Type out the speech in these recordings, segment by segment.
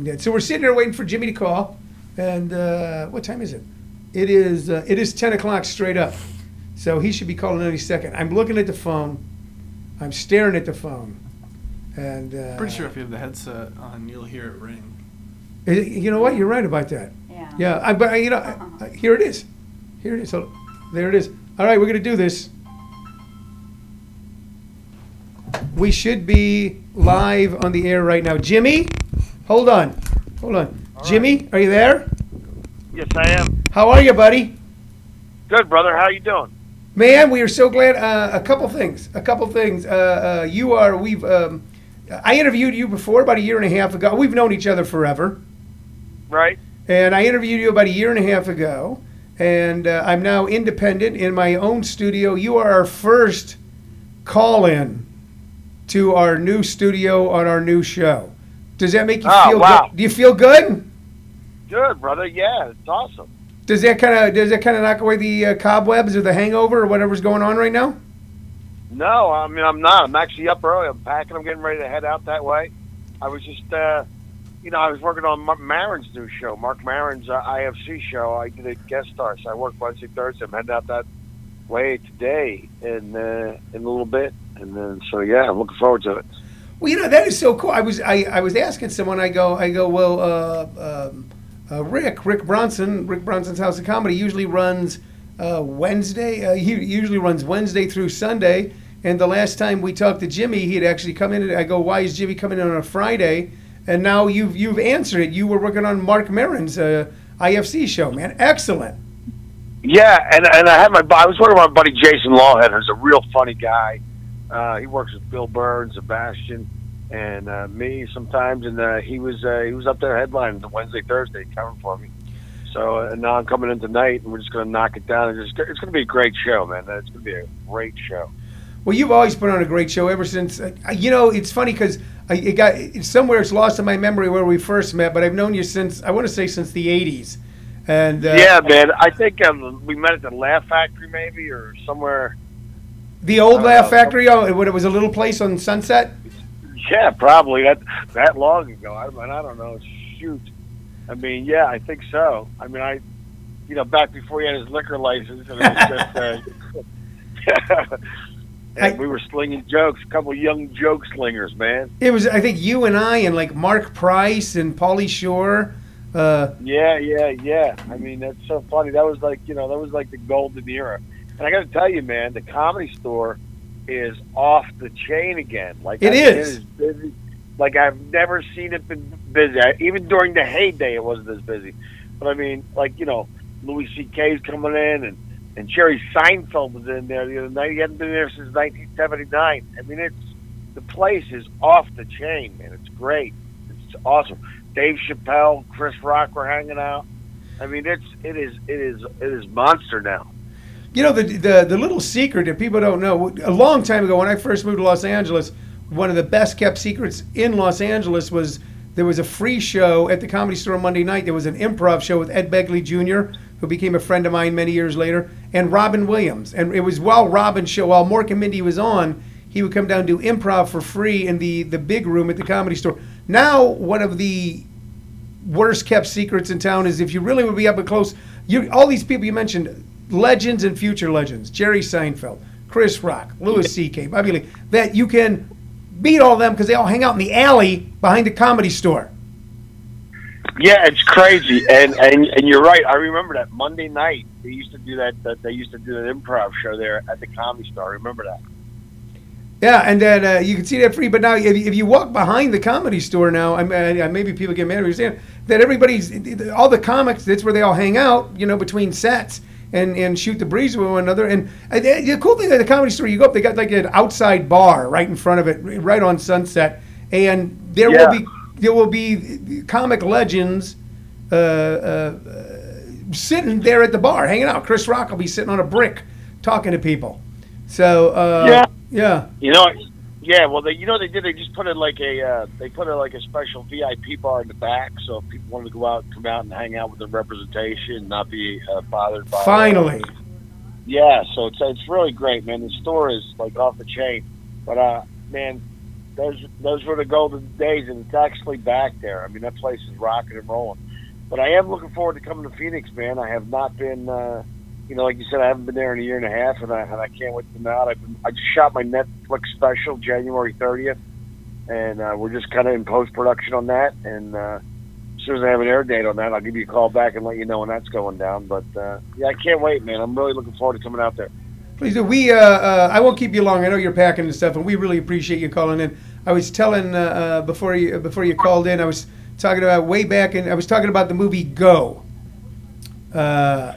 dead. So we're sitting there waiting for Jimmy to call, and uh, what time is it? It is uh, it is ten o'clock straight up. So he should be calling any second. I'm looking at the phone. I'm staring at the phone, and uh, Pretty sure if you have the headset on, you'll hear it ring. Uh, You know what? You're right about that. Yeah. Yeah, I, but you know, uh, here it is. Here it is. So there it is. All right, we're gonna do this. We should be live on the air right now. Jimmy, hold on, hold on. Jimmy, are you there? Yes, I am. How are you, buddy? Good, brother. How you doing? Man, we are so glad. Uh, a couple things. A couple things. Uh, uh, you are. We've. Um, I interviewed you before about a year and a half ago. We've known each other forever. Right? And I interviewed you about a year and a half ago, and uh, I'm now independent in my own studio. You are our first call in to our new studio on our new show. Does that make you Oh, feel wow. good? Do you feel good? Good, brother. Yeah, it's awesome. Does that kind of does that kind of knock away the uh, cobwebs or the hangover or whatever's going on right now? No, I mean I'm not. I'm actually up early. I'm packing. I'm getting ready to head out that way. I was just, uh, you know, I was working on Mark Maron's new show, Mark Maron's uh, IFC show. I did a guest star, so I work Wednesday, Thursday. I'm heading out that way today in uh, in a little bit, and then so yeah, I'm looking forward to it. Well, you know that is so cool. I was I, I was asking someone. I go I go well. Uh, um, uh, Rick Rick Bronson Rick Bronson's House of Comedy usually runs uh, Wednesday. Uh, he usually runs Wednesday through Sunday. And the last time we talked to Jimmy, he had actually come in. And I go, why is Jimmy coming in on a Friday? And now you've you've answered it. You were working on Mark Maron's uh, IFC show, man. Excellent. Yeah, and and I had my I was working with my buddy Jason Lawhead, who's a real funny guy. Uh, he works with Bill Burr and Sebastian and uh, me sometimes, and uh, he was uh, he was up there headlining the Wednesday Thursday covering for me. So uh, and now I'm coming in tonight, and we're just going to knock it down. And just, it's going to be a great show, man. It's going to be a great show. Well, you've always put on a great show ever since. Uh, you know, it's funny because it got it's somewhere it's lost in my memory where we first met, but I've known you since I want to say since the '80s. And uh, yeah, man. I think um, we met at the Laugh Factory, maybe, or somewhere. The old Uh, Laugh Factory, oh, when it was a little place on Sunset. Yeah, probably that that long ago. I, mean, I don't know. Shoot. I mean, yeah, I think so. I mean, I, you know, back before he had his liquor license, and it was just, uh, and I- we were slinging jokes. A couple young joke slingers, man. It was I think you and I and like Mark Price and Pauly Shore. Uh, Yeah, yeah, yeah. I mean, that's so funny. That was like, you know, that was like the golden era. And I got to tell you, man, the comedy store is off the chain again. Like It I mean, is. busy. Like I've never seen it been busy. I, even during the heyday, it wasn't as busy. But I mean, like you know, Louis C.K.'s coming in, and and Jerry Seinfeld was in there the other night. He hadn't been there since 1979. I mean, it's the place is off the chain, man. It's great. It's awesome. Dave Chappelle, Chris Rock were hanging out. I mean, it's it is it is it is monster now. You know the, the the little secret that people don't know. A long time ago, when I first moved to Los Angeles, one of the best kept secrets in Los Angeles was there was a free show at the Comedy Store Monday night. There was an improv show with Ed Begley Jr., who became a friend of mine many years later, and Robin Williams. And it was while Robin's show, while Mork and Mindy was on, he would come down and do improv for free in the the big room at the Comedy Store. Now, one of the worst kept secrets in town is if you really would be up and close, you all these people you mentioned, legends and future legends, Jerry Seinfeld, Chris Rock, Louis C.K., Bobby Lee, that you can beat all of them because they all hang out in the alley behind the comedy store. Yeah, it's crazy, and and and you're right. I remember that Monday night they used to do that. that they used to do that improv show there at the Comedy Store. I remember that. Yeah, and then uh, you can see that free. But now, if, if you walk behind the comedy store now, I mean, maybe people get mad saying that everybody's all the comics. That's where they all hang out, you know, between sets and and shoot the breeze with one another. And uh, the the cool thing at the comedy store, you go up, they got like an outside bar right in front of it, right on Sunset, and there Yeah. will be there will be comic legends. Uh, uh, sitting there at the bar, hanging out. Chris Rock will be sitting on a brick, talking to people. So uh, Yeah. yeah. You know, yeah. Well, they you know they did. They just put it like a uh, they put it like a special VIP bar in the back, so if people wanted to go out, come out and hang out with the representation, and not be uh, bothered by. Finally. Yeah, so it's it's really great, man. The store is like off the chain, but uh, man, those those were the golden days, and it's actually back there. I mean, that place is rocking and rolling. But I am looking forward to coming to Phoenix, man. I have not been, uh, you know, like you said, I haven't been there in a year and a half, and I and I can't wait to out. I've been, I just shot my Netflix special January 30th, and uh, we're just kind of in post production on that. And uh, as soon as I have an air date on that, I'll give you a call back and let you know when that's going down. But uh, yeah, I can't wait, man. I'm really looking forward to coming out there. Please do. We, uh, uh, I won't keep you long. I know you're packing and stuff, and we really appreciate you calling in. I was telling uh, uh, before you before you called in, I was talking about way back, and I was talking about the movie Go. Uh,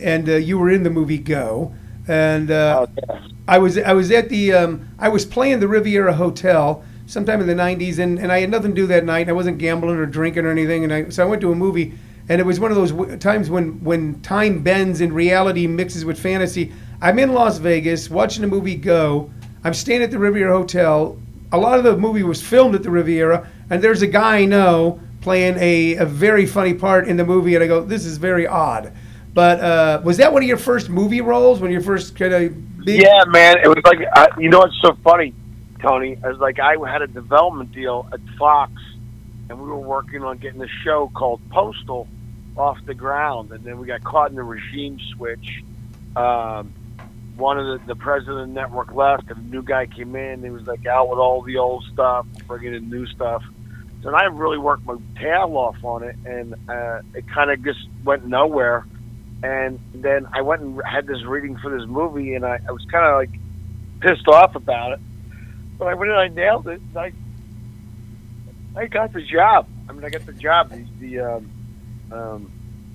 and uh, you were in the movie Go, and uh, Oh, yeah. I was I was at the um, I was playing the Riviera Hotel sometime in the '90s, and, and I had nothing to do that night. I wasn't gambling or drinking or anything, and I so I went to a movie, and it was one of those w- times when when time bends and reality mixes with fantasy. I'm in Las Vegas watching the movie Go. I'm staying at the Riviera Hotel. A lot of the movie was filmed at the Riviera, and there's a guy I know playing a, a very funny part in the movie, and I go, this is very odd. But uh, was that one of your first movie roles when you first kind of big? Yeah, man. It was like uh, you know what's so funny, Tony? It was like I had a development deal at Fox, and we were working on getting a show called Postal off the ground, and then we got caught in the regime switch. Um, one of the, the president of the network left, and a new guy came in. He was like out with all the old stuff, bringing in new stuff. So I really worked my tail off on it, and uh, it kind of just went nowhere and then I went and had this reading for this movie, and I, I was kind of like pissed off about it. But I went and I nailed it. And I I got the job. I mean, I got the job. The, the um, um,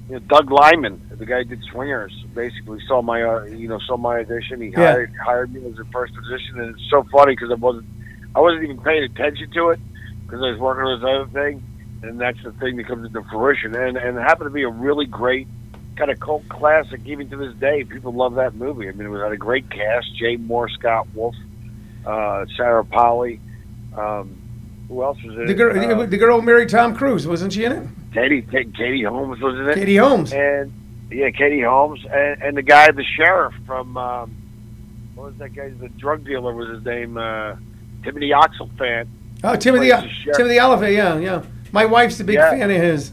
you know, Doug Liman, the guy who did Swingers, basically saw my uh, you know saw my audition. He Yeah. hired hired me as a first position, and it's so funny because I wasn't I wasn't even paying attention to it because I was working on this other thing, and that's the thing that comes into fruition. And and it happened to be a really great kind of cult classic even to this day. People love that movie. I mean, it was had a great cast: Jay Mohr, Scott Wolf, uh, Sarah Polley. Um, who else was in The it? girl, Uh, the girl who married Tom Cruise, wasn't she in it? Katie, Katie Holmes was in it. Katie Holmes. And yeah, Katie Holmes, and, and the guy, the sheriff from um, what was that guy? The drug dealer was his name. Uh, Timothy Oxelfant. Oh, Timothy. Timothy Olyphant. Yeah, yeah. My wife's a big Yeah. fan of his.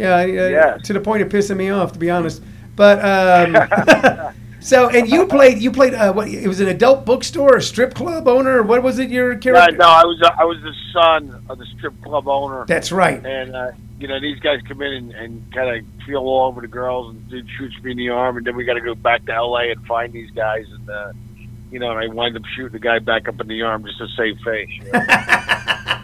Yeah, uh, Yes. to the point of pissing me off, to be honest. But um, so, and you played, you played. Uh, what? It was an adult bookstore, a strip club owner. What was it? Your character? no, I was uh, I was the son of the strip club owner, That's right. and uh, you know these guys come in and, and kind of feel all over the girls, and dude shoots me in the arm, and then we got to go back to L.A. and find these guys, and uh, you know, and I wind up shooting the guy back up in the arm just to save face. You know?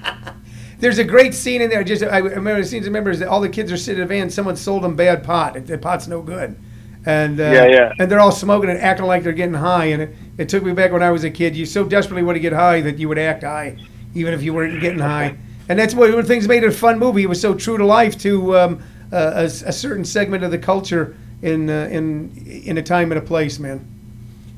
There's a great scene in there. Just I remember the scenes. I remember is that all the kids are sitting in a van. Someone sold them bad pot. The pot's no good, and uh, Yeah, yeah. and they're all smoking and acting like they're getting high. And it, it took me back when I was a kid. You so desperately want to get high that you would act high, even if you weren't getting high. And that's what one of the things that made it a fun movie. It was so true to life to um, uh, a, a certain segment of the culture in uh, in in a time and a place, man.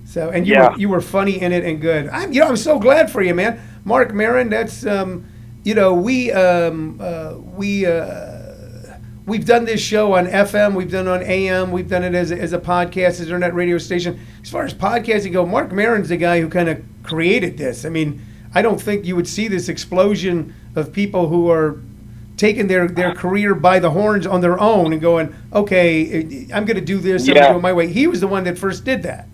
So and you Yeah. were you were funny in it and good. I'm you know I'm so glad for you, man. Mark Maron, that's um, you know we um, uh, we uh, we've done this show on FM, we've done it on AM, we've done it as a, as a podcast, as an internet radio station. As far as podcasting go, Mark Maron's the guy who kind of created this. I mean, I don't think you would see this explosion of people who are taking their, their career by the horns on their own and going, okay, I'm going to do this, I'm going to do it my way. He was the one that first did that.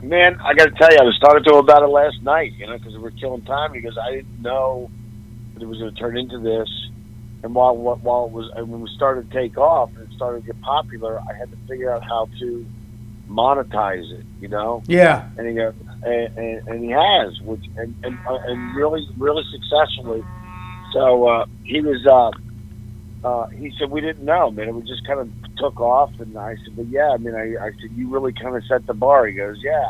Man, I got to tell you, I was talking to him about it last night. You know, because we were killing time because I didn't know it was going to turn into this. And while while it was, and when we started to take off and it started to get popular, I had to figure out how to monetize it. You know, Yeah. and he goes, and, and, and he has, which and and, uh, and really really successfully. So uh, he was. Uh, uh, he said we didn't know, man. It just kind of took off, and I said, "But yeah, I mean, I, I said you really kind of set the bar." He goes, "Yeah,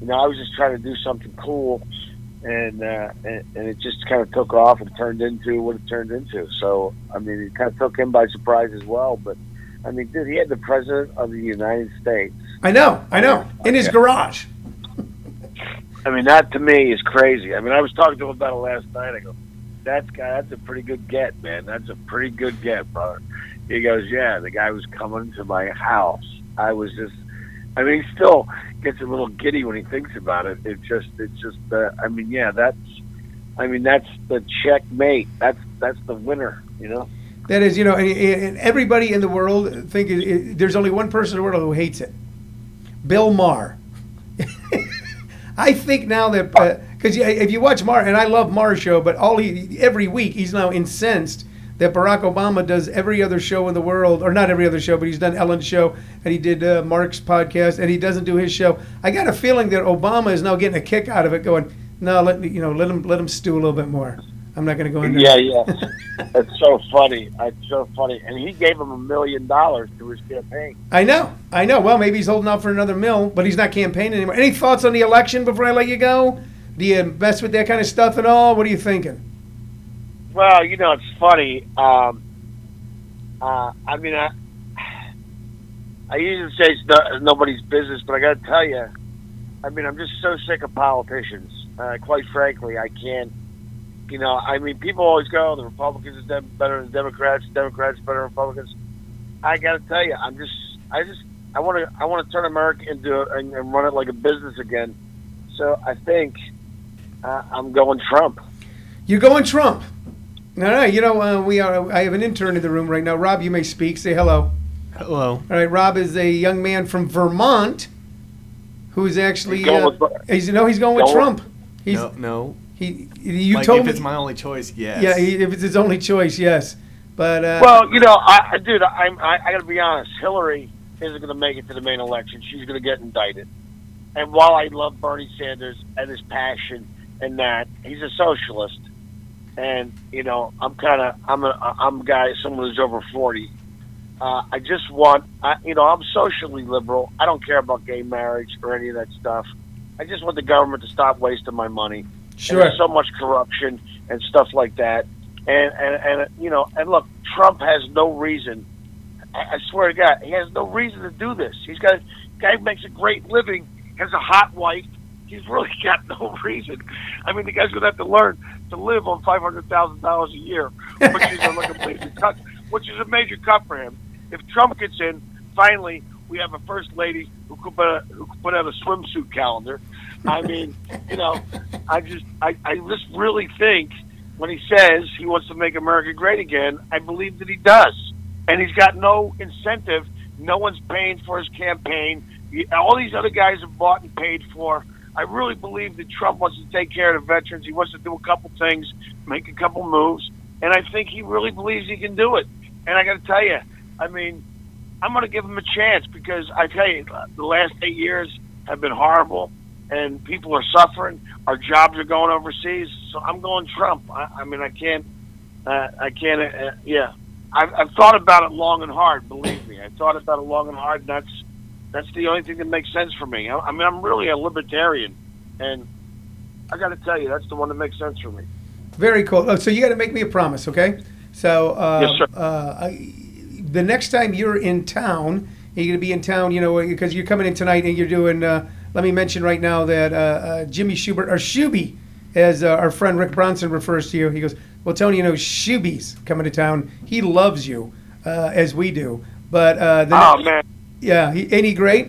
you know, I was just trying to do something cool, and uh, and, and it just kind of took off and turned into what it turned into." So, I mean, it kind of took him by surprise as well. But I mean, dude, he had the president of the United States. I know, I know. In his garage. I mean, that to me is crazy. I mean, I was talking to him about it last night. I go, "That's guy. That's a pretty good get, man. That's a pretty good get, brother." He goes, "Yeah, the guy was coming to my house. I was just." I mean, he still gets a little giddy when he thinks about it. It just, it's just. Uh, I mean, yeah, that's I mean, that's the checkmate. That's that's the winner. You know. That is, you know, and, everybody in the world think it, it, there's only one person in the world who hates it. Bill Maher. I think now that because uh, if you watch Maher, and I love Maher's show, but all he every week he's now incensed that Barack Obama does every other show in the world, or not every other show, but he's done Ellen's show and he did uh, Mark's podcast, and he doesn't do his show. I got a feeling that Obama is now getting a kick out of it, going, "No, let me, you know, let him let him stew a little bit more." I'm not going to go into. Yeah, yeah. it's so funny. It's so funny. And he gave him a million dollars to his campaign. I know. I know. Well, maybe he's holding out for another mill, but he's not campaigning anymore. Any thoughts on the election before I let you go? Do you mess with that kind of stuff at all? What are you thinking? Well, you know, it's funny. Um, uh, I mean, I, I usually say it's not, nobody's business, but I got to tell you, I mean, I'm just so sick of politicians. Uh, quite frankly, I can't you know, I mean, people always go, the Republicans are better than Democrats, Democrats better than Republicans. I got to tell you, I'm just, I just, I want to, I want to turn America into and, and run it like a business again. So I think uh, I'm going Trump. You're going Trump. No, no, you know, uh, we are. I have an intern in the room right now. Rob, you may speak. Say hello. Hello. All right, Rob is a young man from Vermont who's actually. He's, uh, with, he's no, he's going with going Trump. He's, no, no, he, you like told if me it's my only choice, yes. Yeah, he, if it's his only choice, yes. But uh, well, you know, I, dude, I'm, I, I got to be honest. Hillary isn't going to make it to the main election. She's going to get indicted. And while I love Bernie Sanders and his passion and that, he's a socialist. And you know, I'm kind of I'm a I'm a guy, someone who's over forty. Uh, I just want, I, you know, I'm socially liberal. I don't care about gay marriage or any of that stuff. I just want the government to stop wasting my money Sure. And there's so much corruption and stuff like that. And, and, and, you know, and look, Trump has no reason. I, I swear to God, he has no reason to do this. He's got, guy makes a great living, has a hot wife. He's really got no reason. I mean, the guy's going to have to learn to live on $500,000 a year, which is a major cut, which is a major cut for him. If Trump gets in, finally, we have a first lady who could put, a, who could put out a swimsuit calendar I mean, you know, I just, I, I just really think when he says he wants to make America great again, I believe that he does. And he's got no incentive. No one's paying for his campaign. All these other guys have bought and paid for. I really believe that Trump wants to take care of the veterans. He wants to do a couple things, make a couple moves, and I think he really believes he can do it. And I got to tell you, I mean, I'm going to give him a chance because I tell you, the last eight years have been horrible and people are suffering. Our jobs are going overseas. So I'm going Trump. I, I mean, I can't. Uh, I can't. Uh, yeah, I've, I've thought about it long and hard. Believe me, I thought about it long and hard. And that's that's the only thing that makes sense for me. I, I mean, I'm really a libertarian, and I got to tell you, that's the one that makes sense for me. Very cool. Oh, so you got to make me a promise, okay? So uh, yes, sir. Uh, I, the next time you're in town, you're going to be in town, you know, because you're coming in tonight and you're doing uh, let me mention right now that uh, uh, Jimmy Shubert, or Shuby, as uh, our friend Rick Bronson refers to you, he goes, Well, Tony, you know, Shuby's coming to town. He loves you, uh, as we do. But, uh, the oh, man. Yeah, he, ain't he great?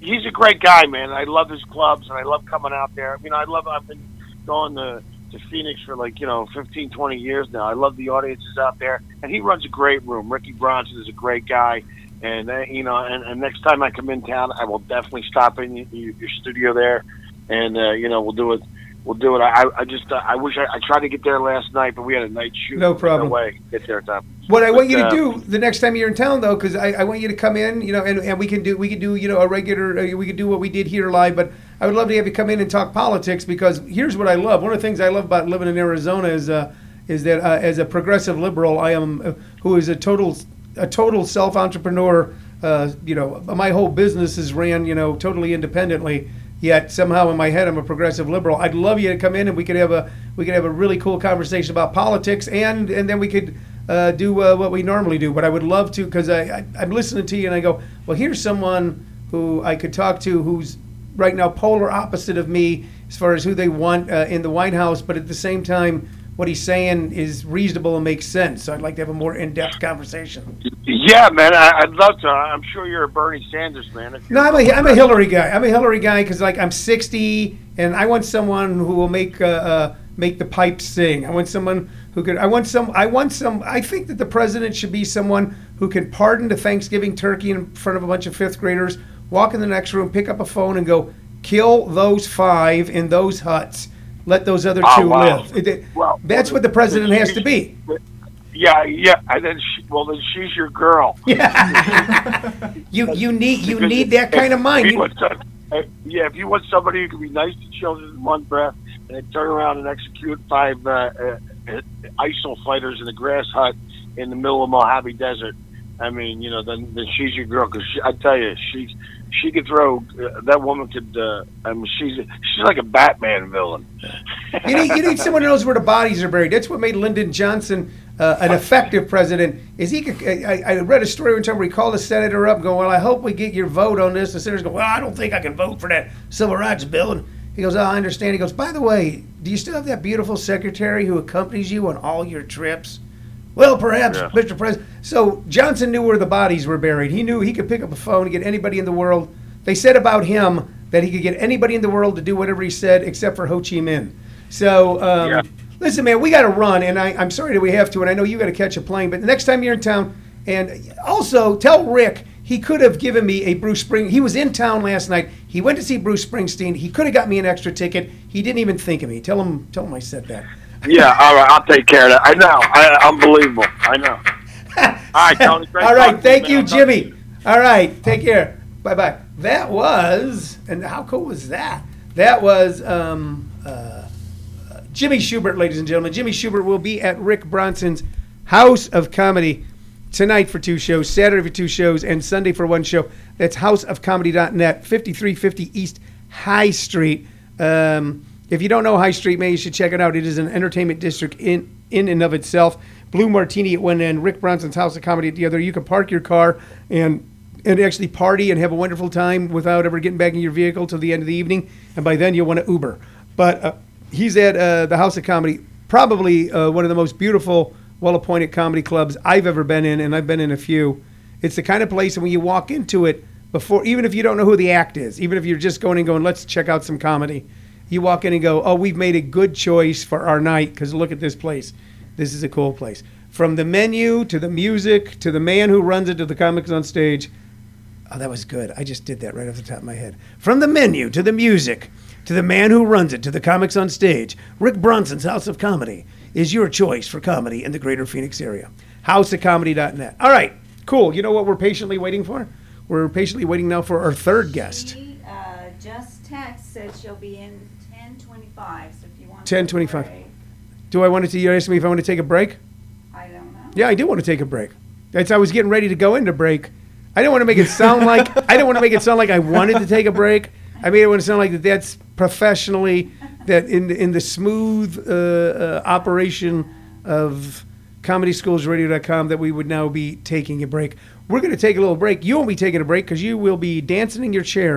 He's a great guy, man. I love his clubs, and I love coming out there. I mean, I love, I've been going to, to Phoenix for like, you know, 15, 20 years now. I love the audiences out there. And he runs a great room. Ricky Bronson is a great guy and uh, you know, and, and next time I come in town, I will definitely stop in your, your studio there, and uh, you know, we'll do it. We'll do it. I, I just, uh, I wish I, I tried to get there last night, but we had a night shoot. No problem. No way, get there time. What I want you to uh, do the next time you're in town, though, because I, I want you to come in, you know, and, and we can do, we can do, you know, a regular, uh, we could do what we did here live, but I would love to have you come in and talk politics because here's what I love. One of the things I love about living in Arizona is, uh, is that uh, as a progressive liberal, I am, uh, who is a total, a total self entrepreneur uh, you know, my whole business is ran, you know, totally independently. Yet somehow in my head, I'm a progressive liberal. I'd love you to come in and we could have a we could have a really cool conversation about politics, and and then we could uh, do uh, what we normally do. But I would love to because I, I I'm listening to you and I go, well, here's someone who I could talk to who's right now polar opposite of me as far as who they want uh, in the White House, but at the same time what he's saying is reasonable and makes sense. So I'd like to have a more in-depth conversation. Yeah, man, I, would love to. I'm sure you're a Bernie Sanders man. No, I'm a, I'm a Hillary guy. I'm a Hillary guy because like I'm 60 and I want someone who will make uh, uh, make the pipes sing. I want someone who could. I want some. I want some. I think that the president should be someone who can pardon the Thanksgiving turkey in front of a bunch of fifth graders, walk in the next room, pick up a phone, and go kill those five in those huts. Let those other Oh, two wow. live. It- it- Well, that's what the president has to be. Yeah, yeah, and then she, well, then she's your girl. Yeah. You you need you Because need that kind of if mind. you You- want yeah, if you want somebody who can be nice to children in one breath, and turn around and execute five uh, uh, ISIL fighters in a grass hut in the middle of Mojave Desert, I mean, you know, then, then she's your girl. Because I tell you, she's she could throw. Uh, that woman could. Uh, I mean, she's she's like a Batman villain. You need, you need someone who knows where the bodies are buried. That's what made Lyndon Johnson uh, an effective president. Is he? Could, I, I read a story one time where he called a senator up, going, "Well, I hope we get your vote on this." The senator's go, "Well, I don't think I can vote for that civil rights bill." And he goes, oh, "I understand." He goes, "By the way, do you still have that beautiful secretary who accompanies you on all your trips?" Well, perhaps, Yeah. Mr. President. So Johnson knew where the bodies were buried. He knew he could pick up a phone and get anybody in the world. They said about him that he could get anybody in the world to do whatever he said, except for Ho Chi Minh. So, um, Yeah. listen, man, we got to run, and I, I'm sorry that we have to, and I know you got to catch a plane. But the next time you're in town, and also tell Rick he could have given me a Bruce Spring. He was in town last night. He went to see Bruce Springsteen. He could have got me an extra ticket. He didn't even think of me. Tell him, tell him I said that. Yeah, all right, I'll take care of that. I know, I, unbelievable. I know. All right, Tony. All right, thank you, Jimmy. All right, take care. Bye bye. That was, and how cool was that? That was um, uh, uh, Jimmy Shubert, ladies and gentlemen. Jimmy Shubert will be at Rick Bronson's House of Comedy tonight for two shows, Saturday for two shows, and Sunday for one show. That's houseofcomedy.net, 5350 East High Street. Um, if you don't know High Street, man, you should check it out. It is an entertainment district in, in and of itself. Blue Martini at one end, Rick Bronson's House of Comedy at the other. You can park your car and and actually party and have a wonderful time without ever getting back in your vehicle till the end of the evening. And by then, you'll want to Uber. But uh, he's at uh, the House of Comedy, probably uh, one of the most beautiful, well appointed comedy clubs I've ever been in, and I've been in a few. It's the kind of place that when you walk into it, before even if you don't know who the act is, even if you're just going and going, let's check out some comedy, you walk in and go, oh, we've made a good choice for our night because look at this place. This is a cool place. From the menu to the music to the man who runs it to the comics on stage. Oh, that was good. I just did that right off the top of my head. From the menu to the music to the man who runs it to the comics on stage, Rick Bronson's House of Comedy is your choice for comedy in the greater Phoenix area. Houseofcomedy.net. All right, cool. You know what we're patiently waiting for? We're patiently waiting now for our third guest. She, uh, just text said she'll be in ten twenty-five, so if you want. 10:25. to Do I want to? You asked me if I want to take a break. I don't know. Yeah, I do want to take a break. That's I was getting ready to go into break. I didn't want to make it sound like I didn't want to make it sound like I wanted to take a break. I made it want to sound like that. That's professionally that in the, in the smooth uh, uh, operation of ComedySchoolsRadio.com that we would now be taking a break. We're going to take a little break. You won't be taking a break because you will be dancing in your chair